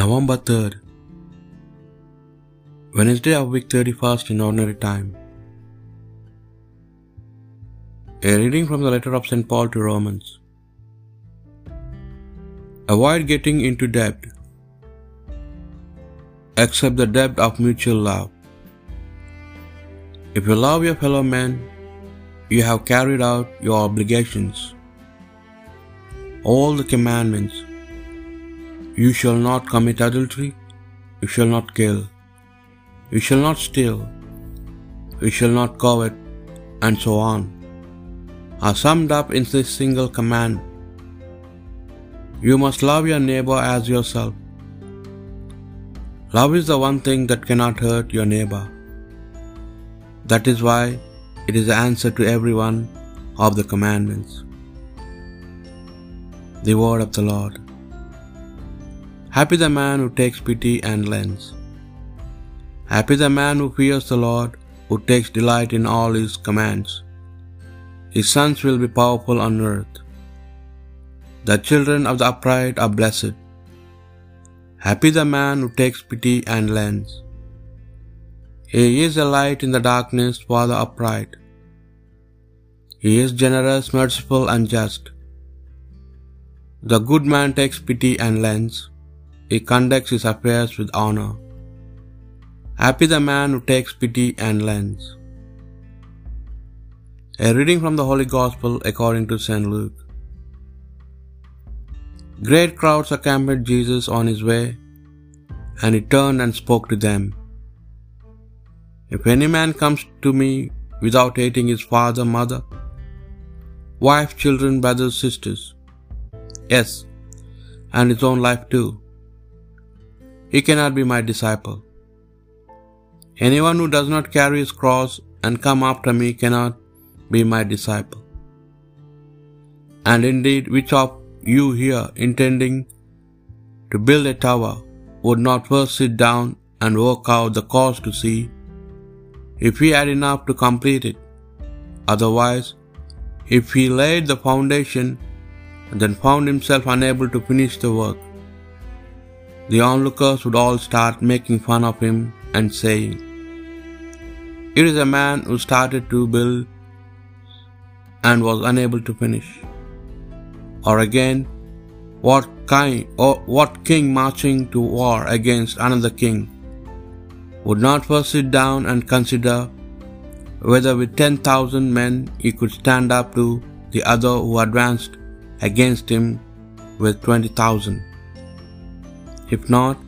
November 3rd, Wednesday of week 31st in ordinary time. A reading from the letter of St. Paul to Romans. Avoid getting into debt, except the debt of mutual love. If you love your fellow men, you have carried out your obligations. All the commandments you shall not commit adultery, you shall not kill, you shall not steal, you shall not covet, and so on, are summed up in this single command. You must love your neighbor as yourself. Love is the one thing that cannot hurt your neighbor. That is why it is the answer to every one of the commandments. The word of the Lord. Happy the man who takes pity and lends. Happy the man who fears the Lord, who takes delight in all his commands. His sons will be powerful on earth. The children of the upright are blessed. Happy the man who takes pity and lends. He is a light in the darkness for the upright. He is generous, merciful, and just. The good man takes pity and lends. He conducts his affairs with honor. Happy the man who takes pity and lends. A reading from the Holy Gospel according to St. Luke. Great crowds accompanied Jesus on his way, and he turned and spoke to them. If any man comes to me without hating his father, mother, wife, children, brothers, sisters, yes, and his own life too, he cannot be my disciple. Anyone who does not carry his cross and come after me cannot be my disciple. And indeed, which of you here intending to build a tower would not first sit down and work out the cost to see if he had enough to complete it? Otherwise, if he laid the foundation and then found himself unable to finish the work, the onlookers would all start making fun of him and saying, It is a man who started to build and was unable to finish. Or again, what kind or what king marching to war against another king would not first sit down and consider whether with ten thousand men he could stand up to the other who advanced against him with twenty thousand? If not,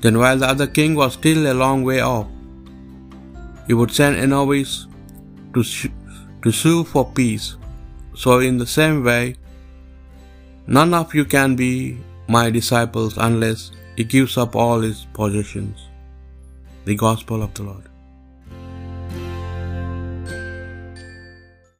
then while the other king was still a long way off, he would send envoys to, to sue for peace. So, in the same way, none of you can be my disciples unless he gives up all his possessions. The Gospel of the Lord.